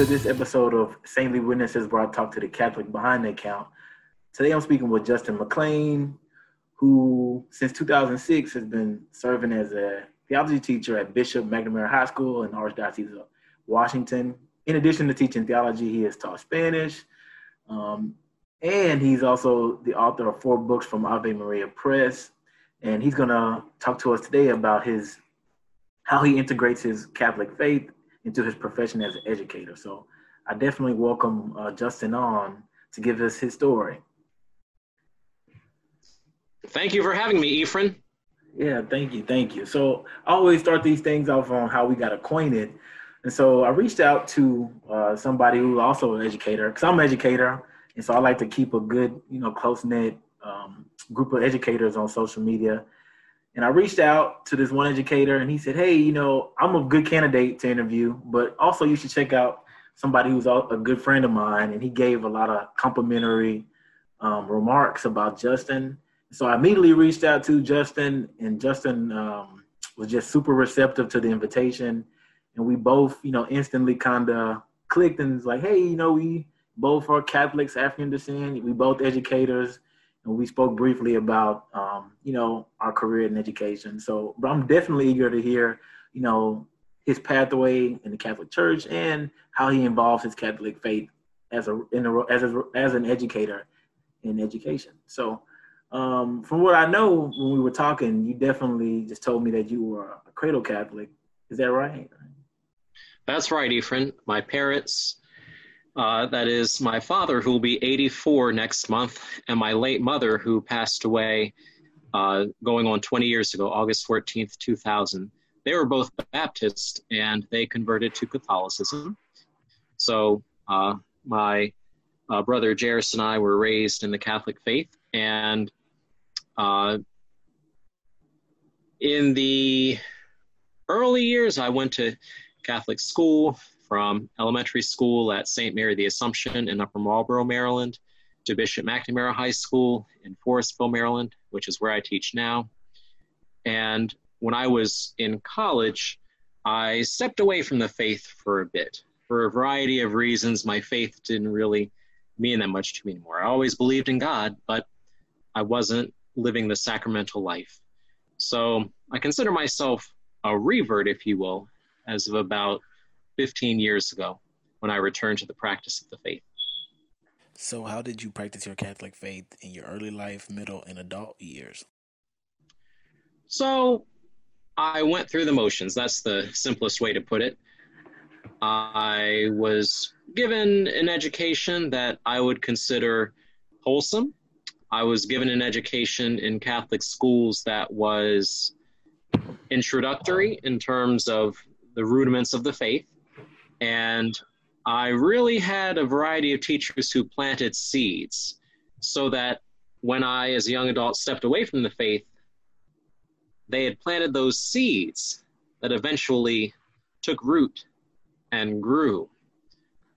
to this episode of Saintly Witnesses, where I talk to the Catholic behind the account. Today I'm speaking with Justin McLean, who since 2006 has been serving as a theology teacher at Bishop McNamara High School in the Archdiocese of Washington. In addition to teaching theology, he has taught Spanish, um, and he's also the author of four books from Ave Maria Press. And he's going to talk to us today about his how he integrates his Catholic faith into his profession as an educator. So I definitely welcome uh, Justin on to give us his story. Thank you for having me, Ephraim. Yeah, thank you, thank you. So I always start these things off on how we got acquainted, and so I reached out to uh, somebody who's also an educator because I'm an educator, and so I like to keep a good, you know, close knit um, group of educators on social media. And I reached out to this one educator, and he said, "Hey, you know, I'm a good candidate to interview, but also you should check out somebody who's a good friend of mine." And he gave a lot of complimentary um, remarks about Justin. So I immediately reached out to Justin, and Justin um, was just super receptive to the invitation, and we both, you know, instantly kind of clicked and was like, "Hey, you know, we both are Catholics, African descent. We both educators." And we spoke briefly about um, you know our career in education. So, but I'm definitely eager to hear you know his pathway in the Catholic Church and how he involves his Catholic faith as a, in a as a, as an educator in education. So, um, from what I know, when we were talking, you definitely just told me that you were a cradle Catholic. Is that right? That's right, Ephraim. My parents uh, that is my father, who will be 84 next month, and my late mother, who passed away uh, going on 20 years ago, August 14th, 2000. They were both Baptist and they converted to Catholicism. So uh, my uh, brother Jairus and I were raised in the Catholic faith. And uh, in the early years, I went to Catholic school from elementary school at St. Mary the Assumption in Upper Marlboro, Maryland, to Bishop McNamara High School in Forestville, Maryland, which is where I teach now. And when I was in college, I stepped away from the faith for a bit. For a variety of reasons, my faith didn't really mean that much to me anymore. I always believed in God, but I wasn't living the sacramental life. So I consider myself a revert, if you will, as of about 15 years ago when I returned to the practice of the faith. So, how did you practice your Catholic faith in your early life, middle, and adult years? So, I went through the motions. That's the simplest way to put it. I was given an education that I would consider wholesome. I was given an education in Catholic schools that was introductory in terms of the rudiments of the faith. And I really had a variety of teachers who planted seeds so that when I, as a young adult, stepped away from the faith, they had planted those seeds that eventually took root and grew,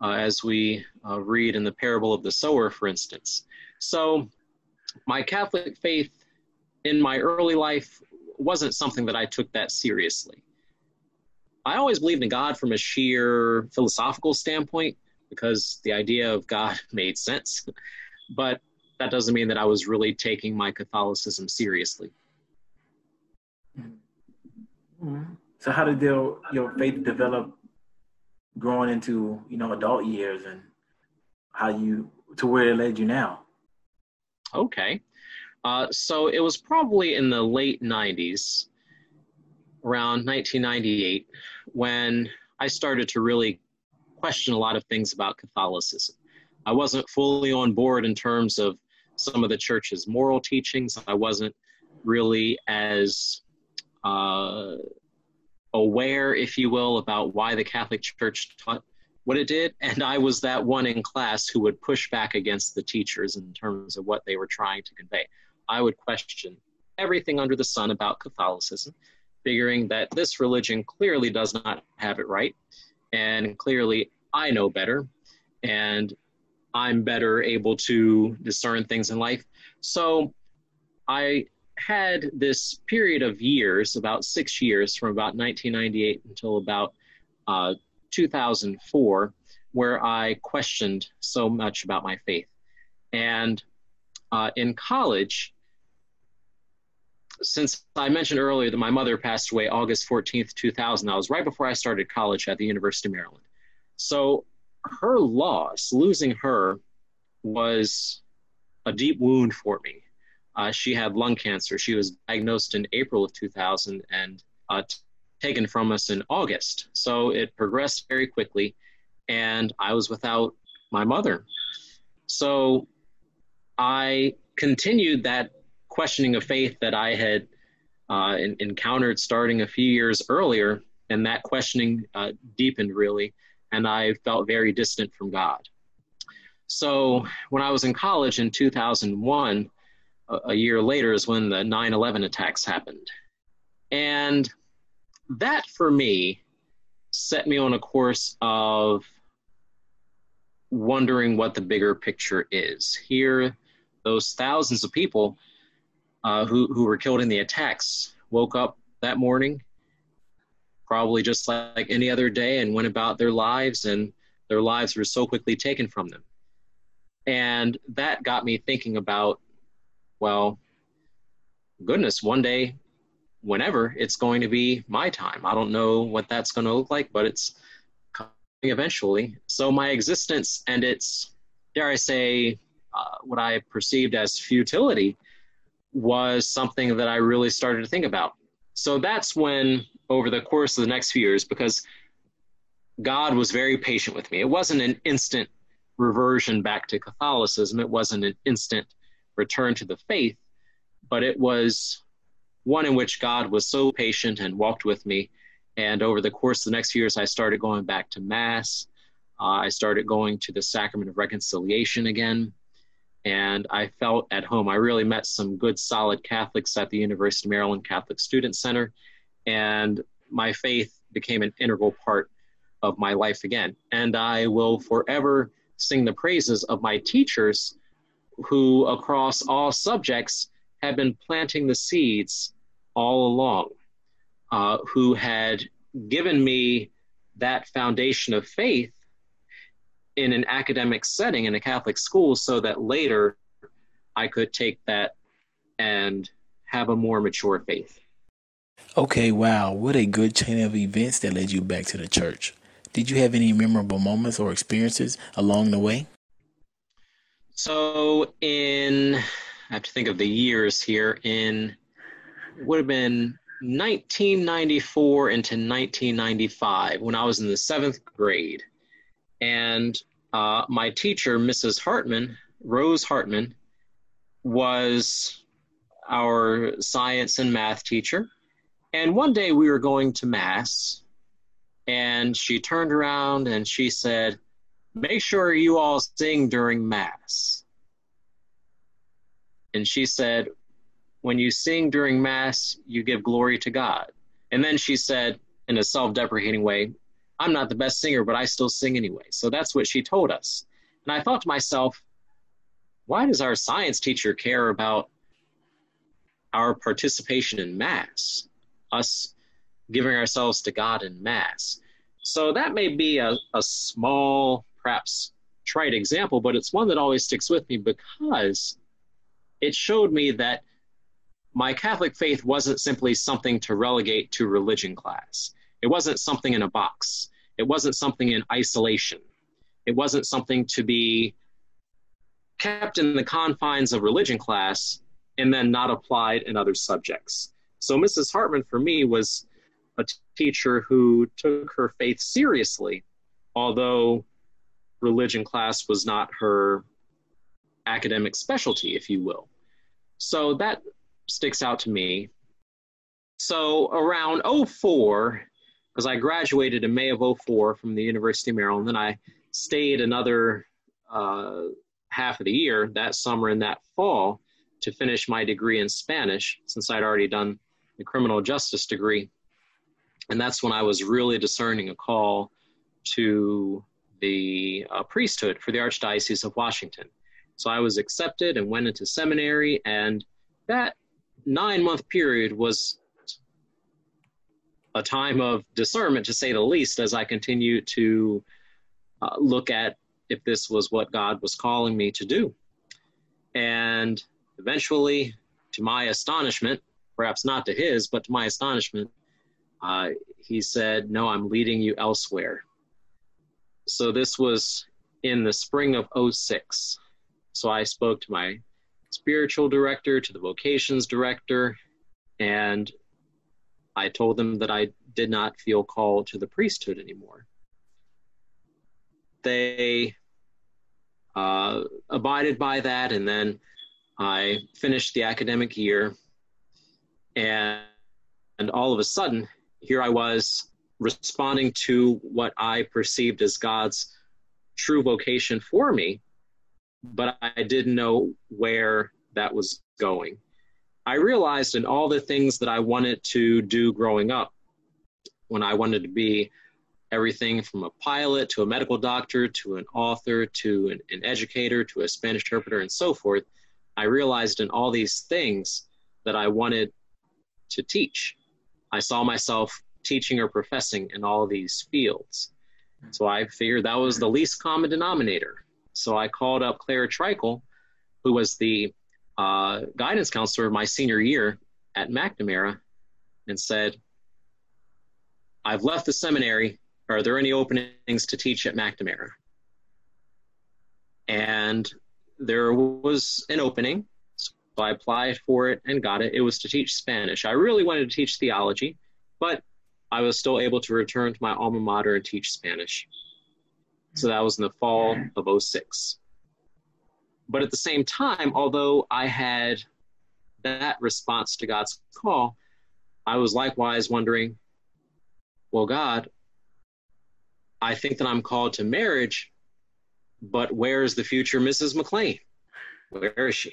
uh, as we uh, read in the parable of the sower, for instance. So, my Catholic faith in my early life wasn't something that I took that seriously. I always believed in God from a sheer philosophical standpoint because the idea of God made sense. but that doesn't mean that I was really taking my Catholicism seriously. Mm-hmm. So, how did your, your faith develop growing into you know adult years, and how you to where it led you now? Okay, uh, so it was probably in the late '90s around 1998 when I started to really question a lot of things about Catholicism. I wasn't fully on board in terms of some of the church's moral teachings. I wasn't really as uh, aware, if you will, about why the Catholic Church taught what it did. And I was that one in class who would push back against the teachers in terms of what they were trying to convey. I would question everything under the sun about Catholicism figuring that this religion clearly does not have it right, and clearly I know better, and I'm better able to discern things in life. So I had this period of years, about six years, from about 1998 until about uh, 2004, where I questioned so much about my faith. And uh, in college, since I mentioned earlier that my mother passed away August 14th, 2000, that was right before I started college at the University of Maryland. So her loss, losing her, was a deep wound for me. Uh, she had lung cancer. She was diagnosed in April of 2000 and uh, t- taken from us in August. So it progressed very quickly, and I was without my mother. So I continued that questioning of faith that I had uh, in, encountered starting a few years earlier, and that questioning uh, deepened really, and I felt very distant from God. So when I was in college in 2001, a, a year later is when the 9 11 attacks happened. And that for me set me on a course of wondering what the bigger picture is. Here, those thousands of people uh, who, who were killed in the attacks woke up that morning, probably just like any other day, and went about their lives, and their lives were so quickly taken from them. And that got me thinking about, well, goodness, one day, whenever, it's going to be my time. I don't know what that's going to look like, but it's coming eventually. So my existence and its, dare I say, uh, what I perceived as futility was something that I really started to think about. So that's when, over the course of the next few years, because God was very patient with me, it wasn't an instant reversion back to Catholicism. It wasn't an instant return to the faith, but it was one in which God was so patient and walked with me. And over the course of the next few years, I started going back to Mass. Uh, I started going to the Sacrament of Reconciliation again. And I felt at home. I really met some good, solid Catholics at the University of Maryland Catholic Student Center. And my faith became an integral part of my life again. And I will forever sing the praises of my teachers who, across all subjects, had been planting the seeds all along, uh, who had given me that foundation of faith in an academic setting in a Catholic school so that later I could take that and have a more mature faith. Okay, wow. What a good chain of events that led you back to the church. Did you have any memorable moments or experiences along the way? So, in, I have to think of the years here, in, would have been 1994 into 1995 when I was in the seventh grade. And uh, my teacher, Mrs. Hartman, Rose Hartman, was our science and math teacher. And one day we were going to Mass, and she turned around and she said, Make sure you all sing during Mass. And she said, When you sing during Mass, you give glory to God. And then she said, in a self deprecating way, I'm not the best singer, but I still sing anyway. So that's what she told us. And I thought to myself, why does our science teacher care about our participation in Mass? Us giving ourselves to God in Mass. So that may be a, a small, perhaps trite example, but it's one that always sticks with me because it showed me that my Catholic faith wasn't simply something to relegate to religion class. It wasn't something in a box. It wasn't something in isolation. It wasn't something to be kept in the confines of religion class and then not applied in other subjects. So Mrs. Hartman for me was a teacher who took her faith seriously, although religion class was not her academic specialty, if you will. So that sticks out to me. So around 04, because I graduated in May of 04 from the University of Maryland, then I stayed another uh, half of the year, that summer and that fall, to finish my degree in Spanish, since I'd already done the criminal justice degree and that's when I was really discerning a call to the uh, priesthood for the Archdiocese of Washington. So I was accepted and went into seminary, and that nine month period was a time of discernment, to say the least, as I continued to uh, look at if this was what God was calling me to do. And eventually, to my astonishment, perhaps not to his, but to my astonishment, uh, he said, No, I'm leading you elsewhere. So this was in the spring of 06. So I spoke to my spiritual director, to the vocations director, and I told them that I did not feel called to the priesthood anymore. They uh, abided by that, and then I finished the academic year, and, and all of a sudden, here I was responding to what I perceived as God's true vocation for me, but I didn't know where that was going. I realized in all the things that I wanted to do growing up, when I wanted to be everything from a pilot to a medical doctor to an author to an, an educator to a Spanish interpreter and so forth, I realized in all these things that I wanted to teach. I saw myself teaching or professing in all these fields. So I figured that was the least common denominator. So I called up Claire Treichel, who was the uh, guidance counselor my senior year at McNamara, and said, I've left the seminary. Are there any openings to teach at McNamara? And there was an opening. So I applied for it and got it. It was to teach Spanish. I really wanted to teach theology, but I was still able to return to my alma mater and teach Spanish. So that was in the fall of 06. But at the same time, although I had that response to God's call, I was likewise wondering, well, God, I think that I'm called to marriage, but where is the future Mrs. McLean? Where is she?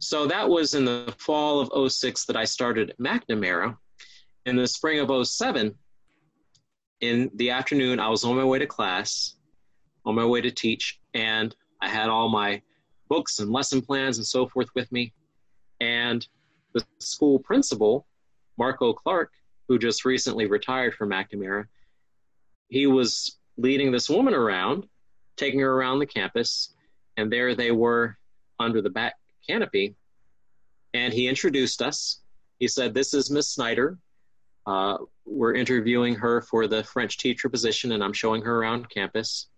So that was in the fall of 06 that I started McNamara in the spring of 07, in the afternoon, I was on my way to class, on my way to teach, and I had all my books and lesson plans and so forth with me. And the school principal, Marco Clark, who just recently retired from McNamara, he was leading this woman around, taking her around the campus, and there they were under the back canopy. And he introduced us. He said, This is Miss Snyder. Uh, we're interviewing her for the French teacher position, and I'm showing her around campus.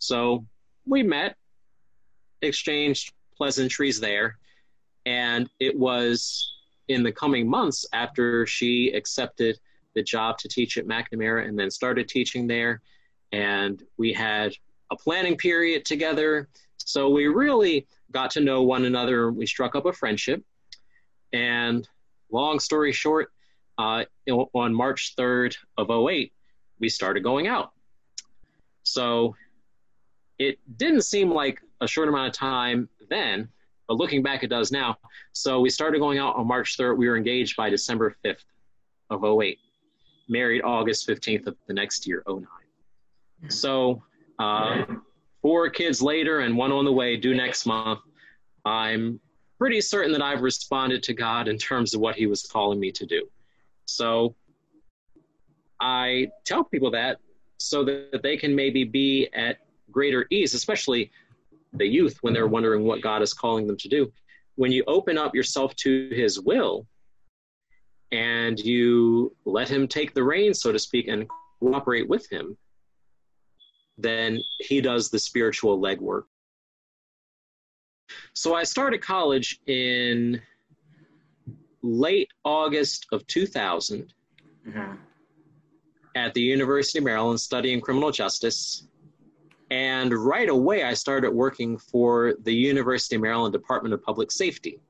So we met, exchanged pleasantries there, and it was in the coming months after she accepted the job to teach at McNamara and then started teaching there. And we had a planning period together. So we really got to know one another. We struck up a friendship. And long story short, uh, on March 3rd of 08, we started going out. So it didn't seem like a short amount of time then, but looking back, it does now. So we started going out on March 3rd. We were engaged by December 5th of 08, married August 15th of the next year, 09. So uh, four kids later and one on the way due next month. I'm pretty certain that I've responded to God in terms of what He was calling me to do. So I tell people that so that they can maybe be at greater ease, especially the youth when they're wondering what God is calling them to do. When you open up yourself to His will and you let Him take the reins, so to speak, and cooperate with Him, then He does the spiritual legwork. So I started college in late August of 2000 mm-hmm. at the University of Maryland studying criminal justice. And right away, I started working for the University of Maryland Department of Public Safety,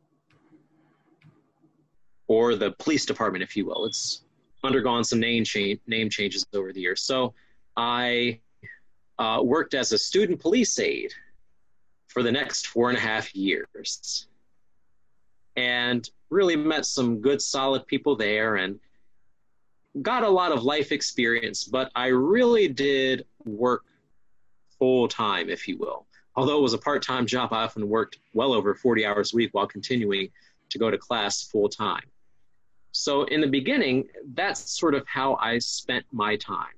or the police department, if you will. It's undergone some name, name changes over the years. So I uh, worked as a student police aide for the next four and a half years. And really met some good, solid people there and got a lot of life experience, but I really did work full time, if you will. Although it was a part time job, I often worked well over 40 hours a week while continuing to go to class full time. So, in the beginning, that's sort of how I spent my time.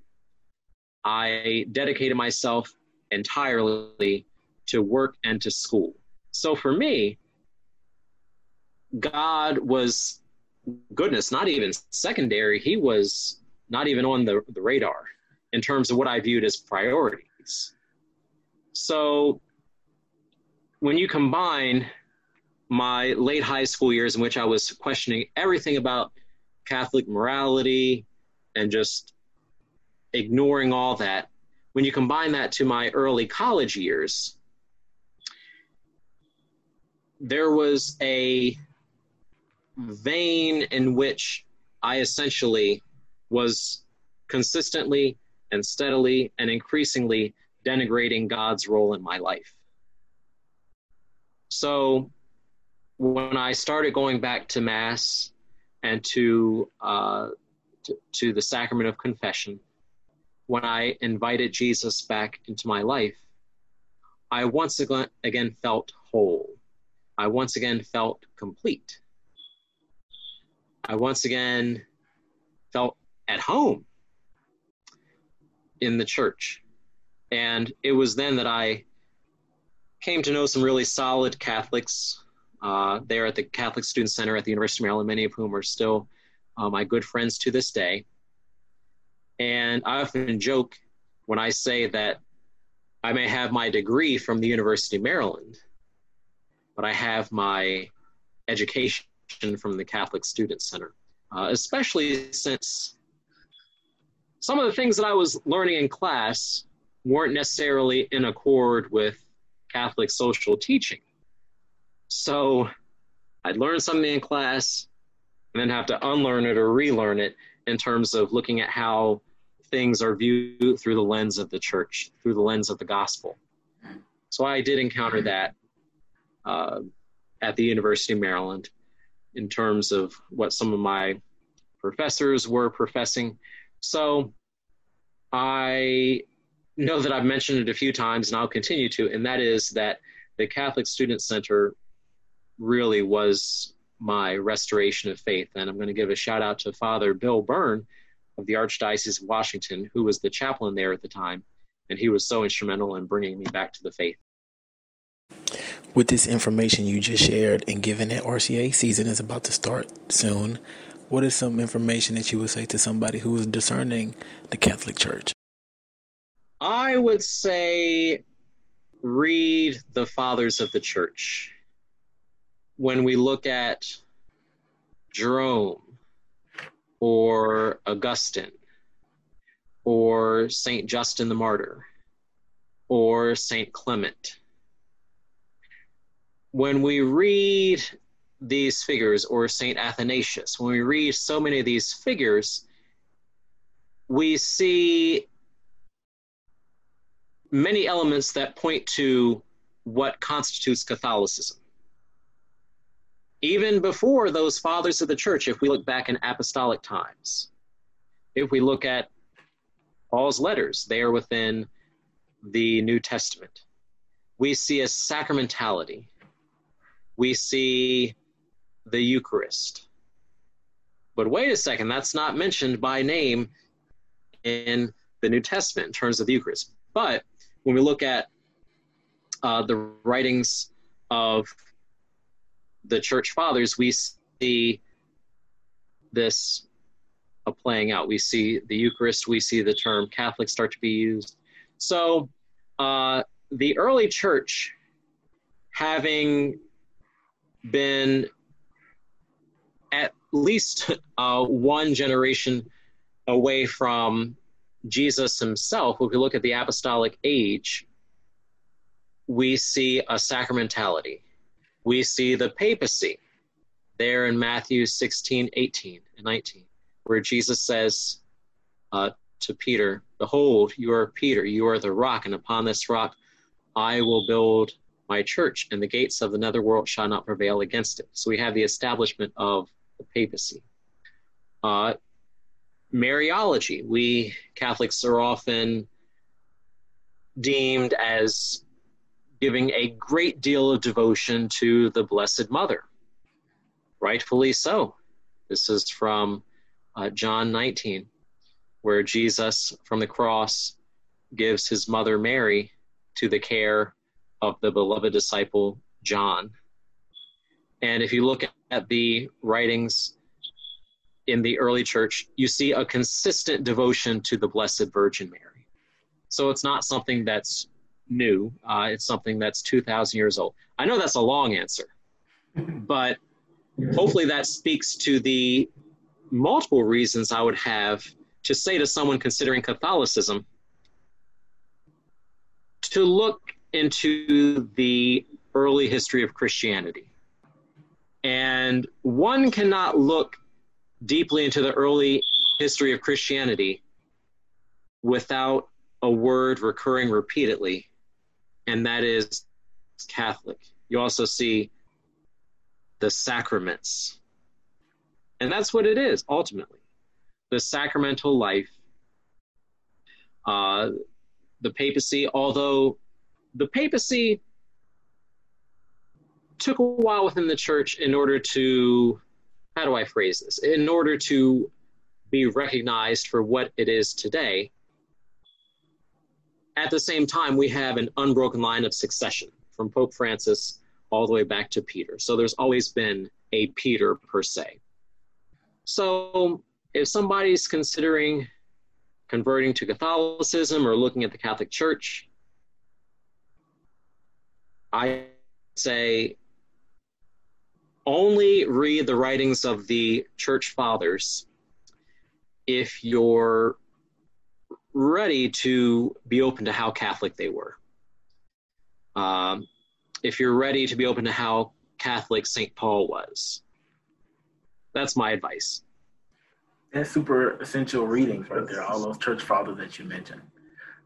I dedicated myself entirely to work and to school. So for me, God was goodness, not even secondary. He was not even on the, the radar in terms of what I viewed as priorities. So when you combine my late high school years in which I was questioning everything about Catholic morality and just ignoring all that, when you combine that to my early college years, there was a vein in which I essentially was consistently and steadily and increasingly denigrating God's role in my life. So when I started going back to Mass and to, uh, to, to the sacrament of confession, when I invited Jesus back into my life, I once again felt whole. I once again felt complete. I once again felt at home in the church. And it was then that I came to know some really solid Catholics uh, there at the Catholic Student Center at the University of Maryland, many of whom are still uh, my good friends to this day. And I often joke when I say that I may have my degree from the University of Maryland, but I have my education from the Catholic Student Center, uh, especially since some of the things that I was learning in class weren't necessarily in accord with Catholic social teaching. So I'd learn something in class and then have to unlearn it or relearn it in terms of looking at how things are viewed through the lens of the church, through the lens of the gospel. So I did encounter that uh, at the University of Maryland in terms of what some of my professors were professing. So I know that I've mentioned it a few times and I'll continue to, and that is that the Catholic Student Center really was my restoration of faith. And I'm going to give a shout out to Father Bill Byrne, of the Archdiocese of Washington, who was the chaplain there at the time, and he was so instrumental in bringing me back to the faith. With this information you just shared, and given that RCIA season is about to start soon, what is some information that you would say to somebody who is discerning the Catholic Church? I would say read the Fathers of the Church. When we look at Jerome, or Augustine or St. Justin the Martyr or St. Clement. When we read these figures, or St. Athanasius, when we read so many of these figures, we see many elements that point to what constitutes Catholicism even before those fathers of the church, if we look back in apostolic times, if we look at Paul's letters, they are within the New Testament. We see a sacramentality. We see the Eucharist. But wait a second, that's not mentioned by name in the New Testament in terms of the Eucharist. But when we look at uh, the writings of the church fathers, we see this uh, playing out. We see the Eucharist, we see the term Catholic start to be used. So uh, the early church, having been at least uh, one generation away from Jesus himself, if we look at the apostolic age, we see a sacramentality we see the papacy there in Matthew 16, 18, and 19, where Jesus says uh, to Peter, Behold, you are Peter, you are the rock, and upon this rock I will build my church, and the gates of the netherworld shall not prevail against it. So we have the establishment of the papacy. Uh, Mariology. We Catholics are often deemed as giving a great deal of devotion to the Blessed Mother. Rightfully so. This is from uh, John 19, where Jesus from the cross gives his mother Mary to the care of the beloved disciple John. And if you look at the writings in the early church, you see a consistent devotion to the Blessed Virgin Mary. So it's not something that's new, uh, it's something that's 2,000 years old. I know that's a long answer, but hopefully that speaks to the multiple reasons I would have to say to someone considering Catholicism to look into the early history of Christianity. And one cannot look deeply into the early history of Christianity without a word recurring repeatedly, and that is Catholic. You also see the sacraments. And that's what it is, ultimately the sacramental life. Uh, the papacy, although the papacy took a while within the church in order to, how do I phrase this? In order to be recognized for what it is today. At the same time, we have an unbroken line of succession from Pope Francis all the way back to Peter. So there's always been a Peter per se. So if somebody's considering converting to Catholicism or looking at the Catholic Church, I say only read the writings of the church fathers if you're ready to be open to how Catholic they were. Um, if you're ready to be open to how Catholic St. Paul was. That's my advice. That's super essential readings right there, all those church fathers that you mentioned.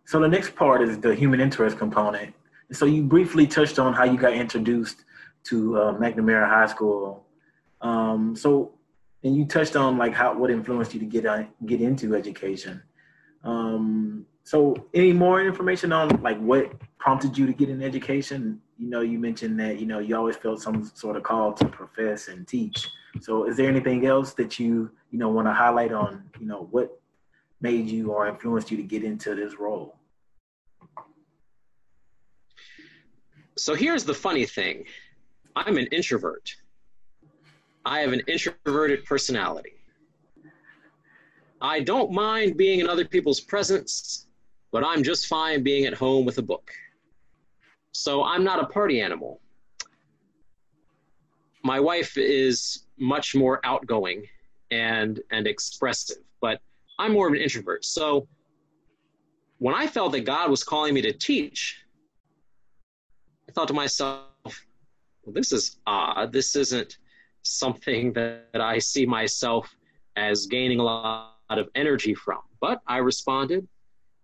So the next part is the human interest component. So you briefly touched on how you got introduced to uh, McNamara High School. Um, so, and you touched on like how what influenced you to get on, get into education. Um, so, any more information on like what prompted you to get an education? You know, you mentioned that you know you always felt some sort of call to profess and teach. So, is there anything else that you you know want to highlight on you know what made you or influenced you to get into this role? So here's the funny thing I'm an introvert. I have an introverted personality. I don't mind being in other people's presence, but I'm just fine being at home with a book. So I'm not a party animal. My wife is much more outgoing and and expressive, but I'm more of an introvert. So when I felt that God was calling me to teach, I thought to myself, well, this is odd. This isn't something that I see myself as gaining a lot of energy from. But I responded,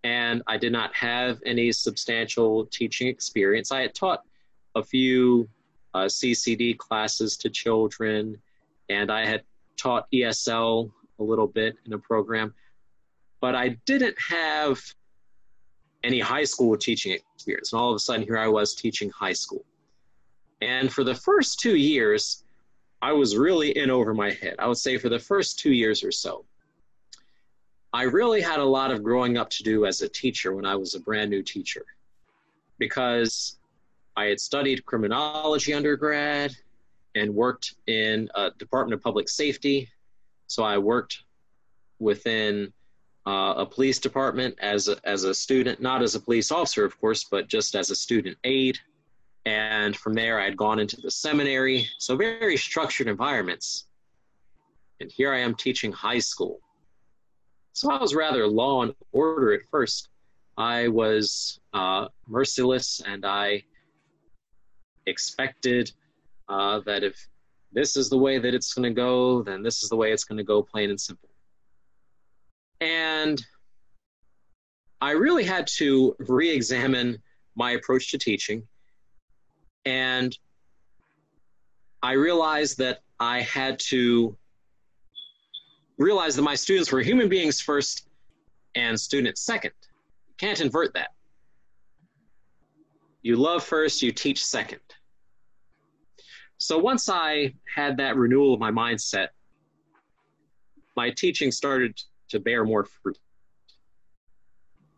and I did not have any substantial teaching experience. I had taught a few uh, CCD classes to children, and I had taught ESL a little bit in a program, but I didn't have any high school teaching experience. And all of a sudden, here I was teaching high school. And for the first two years, I was really in over my head. I would say for the first two years or so. I really had a lot of growing up to do as a teacher when I was a brand new teacher because I had studied criminology undergrad and worked in a Department of Public Safety. So I worked within uh, a police department as a, as a student, not as a police officer, of course, but just as a student aide. And from there, I had gone into the seminary. So very structured environments. And here I am teaching high school. So I was rather law and order at first. I was uh, merciless and I expected uh, that if this is the way that it's going to go, then this is the way it's going to go, plain and simple. And I really had to re examine my approach to teaching. And I realized that I had to realize that my students were human beings first and students second. You can't invert that. You love first, you teach second. So once I had that renewal of my mindset, my teaching started to bear more fruit.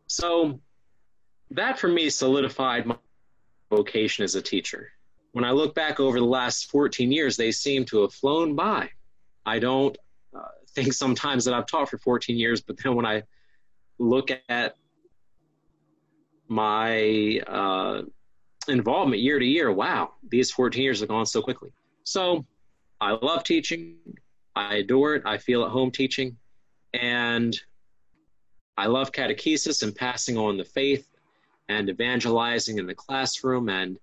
So that for me solidified my vocation as a teacher. When I look back over the last 14 years, they seem to have flown by. I don't uh, think sometimes that I've taught for 14 years, but then when I look at my uh, involvement year to year, wow, these 14 years have gone so quickly. So I love teaching. I adore it. I feel at home teaching. And I love catechesis and passing on the faith and evangelizing in the classroom and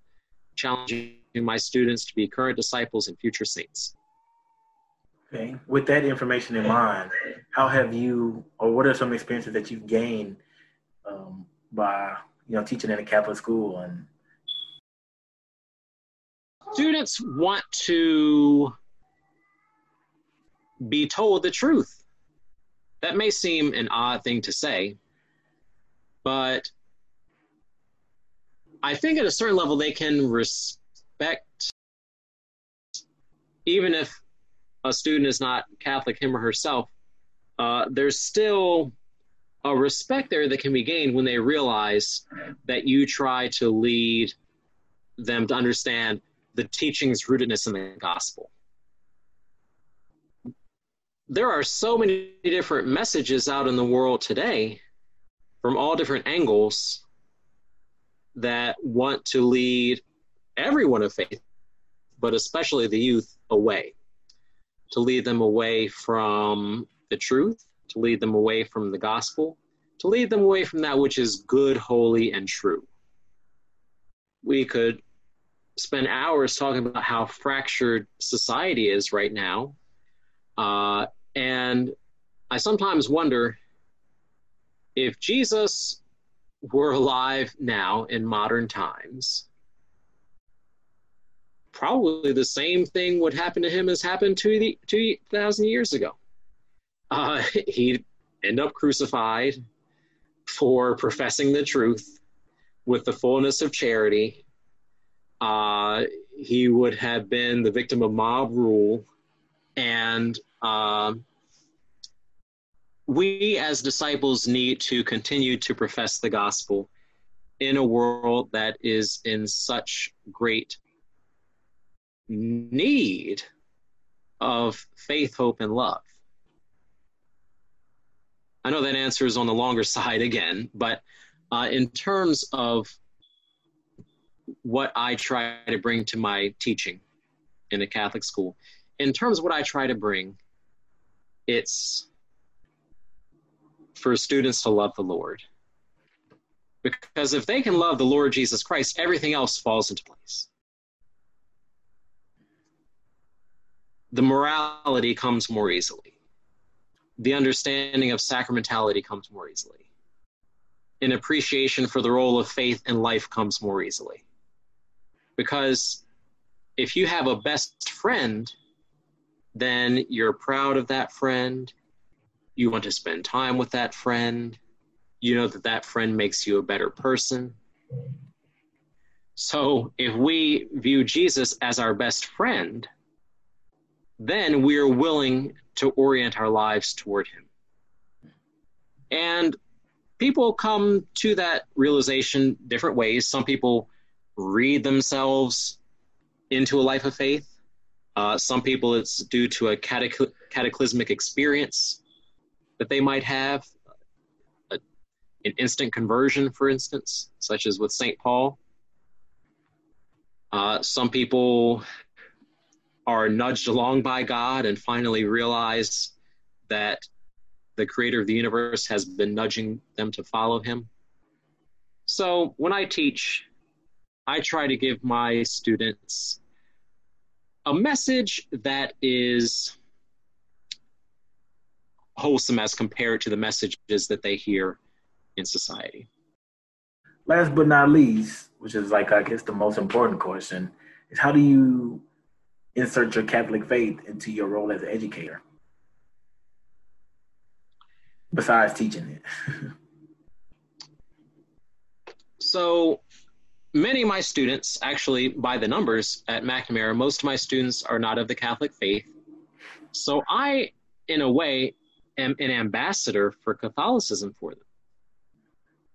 challenging my students to be current disciples and future saints. Okay. With that information in mind, how have you, or what are some experiences that you've gained um, by, you know, teaching in a Catholic school and students want to be told the truth. That may seem an odd thing to say, but I think at a certain level they can respect, even if a student is not Catholic, him or herself, uh, there's still a respect there that can be gained when they realize that you try to lead them to understand the teaching's rootedness in the gospel. There are so many different messages out in the world today from all different angles that want to lead everyone of faith, but especially the youth, away. To lead them away from the truth, to lead them away from the gospel, to lead them away from that which is good, holy, and true. We could spend hours talking about how fractured society is right now. Uh, and I sometimes wonder if Jesus were alive now in modern times, probably the same thing would happen to him as happened to the 2,000 years ago. Uh, he'd end up crucified for professing the truth with the fullness of charity uh, he would have been the victim of mob rule. And uh, we as disciples need to continue to profess the gospel in a world that is in such great need of faith, hope, and love. I know that answer is on the longer side again, but uh, in terms of what I try to bring to my teaching in a Catholic school. In terms of what I try to bring, it's for students to love the Lord. Because if they can love the Lord Jesus Christ, everything else falls into place. The morality comes more easily. The understanding of sacramentality comes more easily. An appreciation for the role of faith in life comes more easily because if you have a best friend, then you're proud of that friend. You want to spend time with that friend. You know that that friend makes you a better person. So if we view Jesus as our best friend, then we're willing to orient our lives toward him. And people come to that realization different ways. Some people read themselves into a life of faith. Uh, some people, it's due to a catacl- cataclysmic experience that they might have, a, an instant conversion, for instance, such as with St. Paul. Uh, some people are nudged along by God and finally realize that the creator of the universe has been nudging them to follow him. So when I teach, I try to give my students a message that is wholesome as compared to the messages that they hear in society. Last but not least, which is like I guess the most important question, is how do you insert your Catholic faith into your role as an educator? Besides teaching it. so many of my students, actually, by the numbers at McNamara, most of my students are not of the Catholic faith. So I, in a way, am an ambassador for Catholicism for them.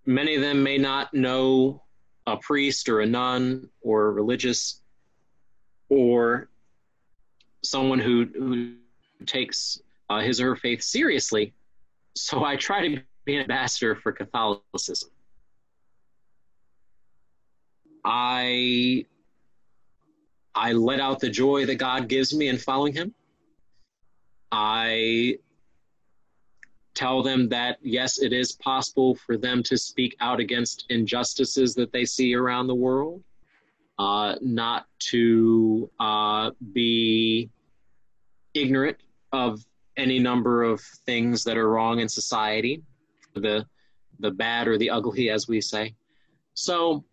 many of them may not know a priest or a nun or a religious or someone who, who takes uh, his or her faith seriously. So I try to be an ambassador for Catholicism. I I let out the joy that God gives me in following Him. I tell them that yes, it is possible for them to speak out against injustices that they see around the world, uh, not to uh, be ignorant of any number of things that are wrong in society, the the bad or the ugly, as we say. So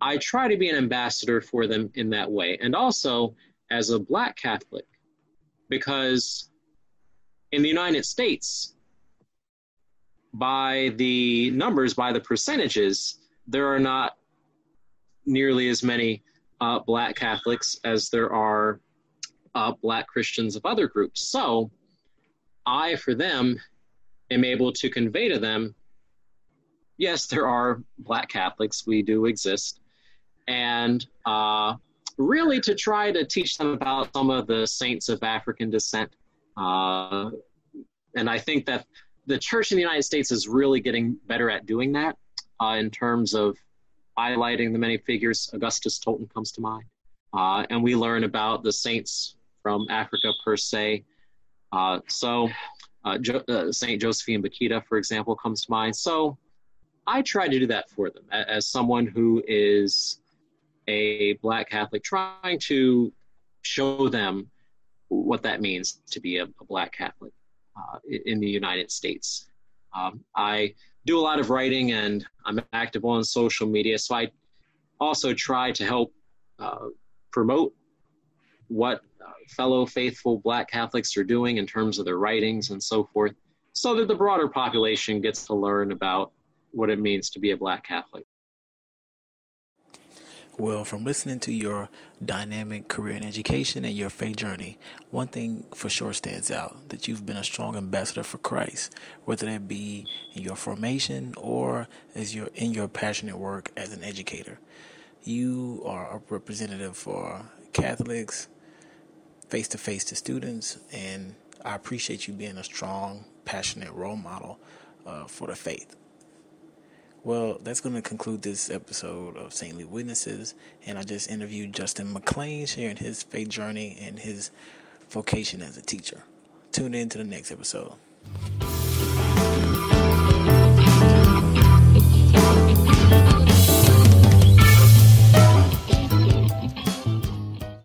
I try to be an ambassador for them in that way, and also as a Black Catholic, because in the United States, by the numbers, by the percentages, there are not nearly as many uh, Black Catholics as there are uh, Black Christians of other groups. So I, for them, am able to convey to them yes, there are Black Catholics, we do exist, and uh, really to try to teach them about some of the saints of African descent. Uh, and I think that the church in the United States is really getting better at doing that uh, in terms of highlighting the many figures. Augustus Tolton comes to mind. Uh, and we learn about the saints from Africa per se. Uh, so, uh, jo- uh, Saint Josephine Bakhita, for example, comes to mind. So, I try to do that for them as someone who is a Black Catholic, trying to show them what that means to be a, a Black Catholic uh, in the United States. Um, I do a lot of writing and I'm active on social media, so I also try to help uh, promote what uh, fellow faithful Black Catholics are doing in terms of their writings and so forth, so that the broader population gets to learn about what it means to be a Black Catholic. Well, from listening to your dynamic career in education and your faith journey, one thing for sure stands out that you've been a strong ambassador for Christ, whether that be in your formation or as you're in your passionate work as an educator. You are a representative for Catholics, face to face to students, and I appreciate you being a strong, passionate role model uh, for the faith. Well, that's going to conclude this episode of Saintly Witnesses. And I just interviewed Justin McLean sharing his faith journey and his vocation as a teacher. Tune in to the next episode.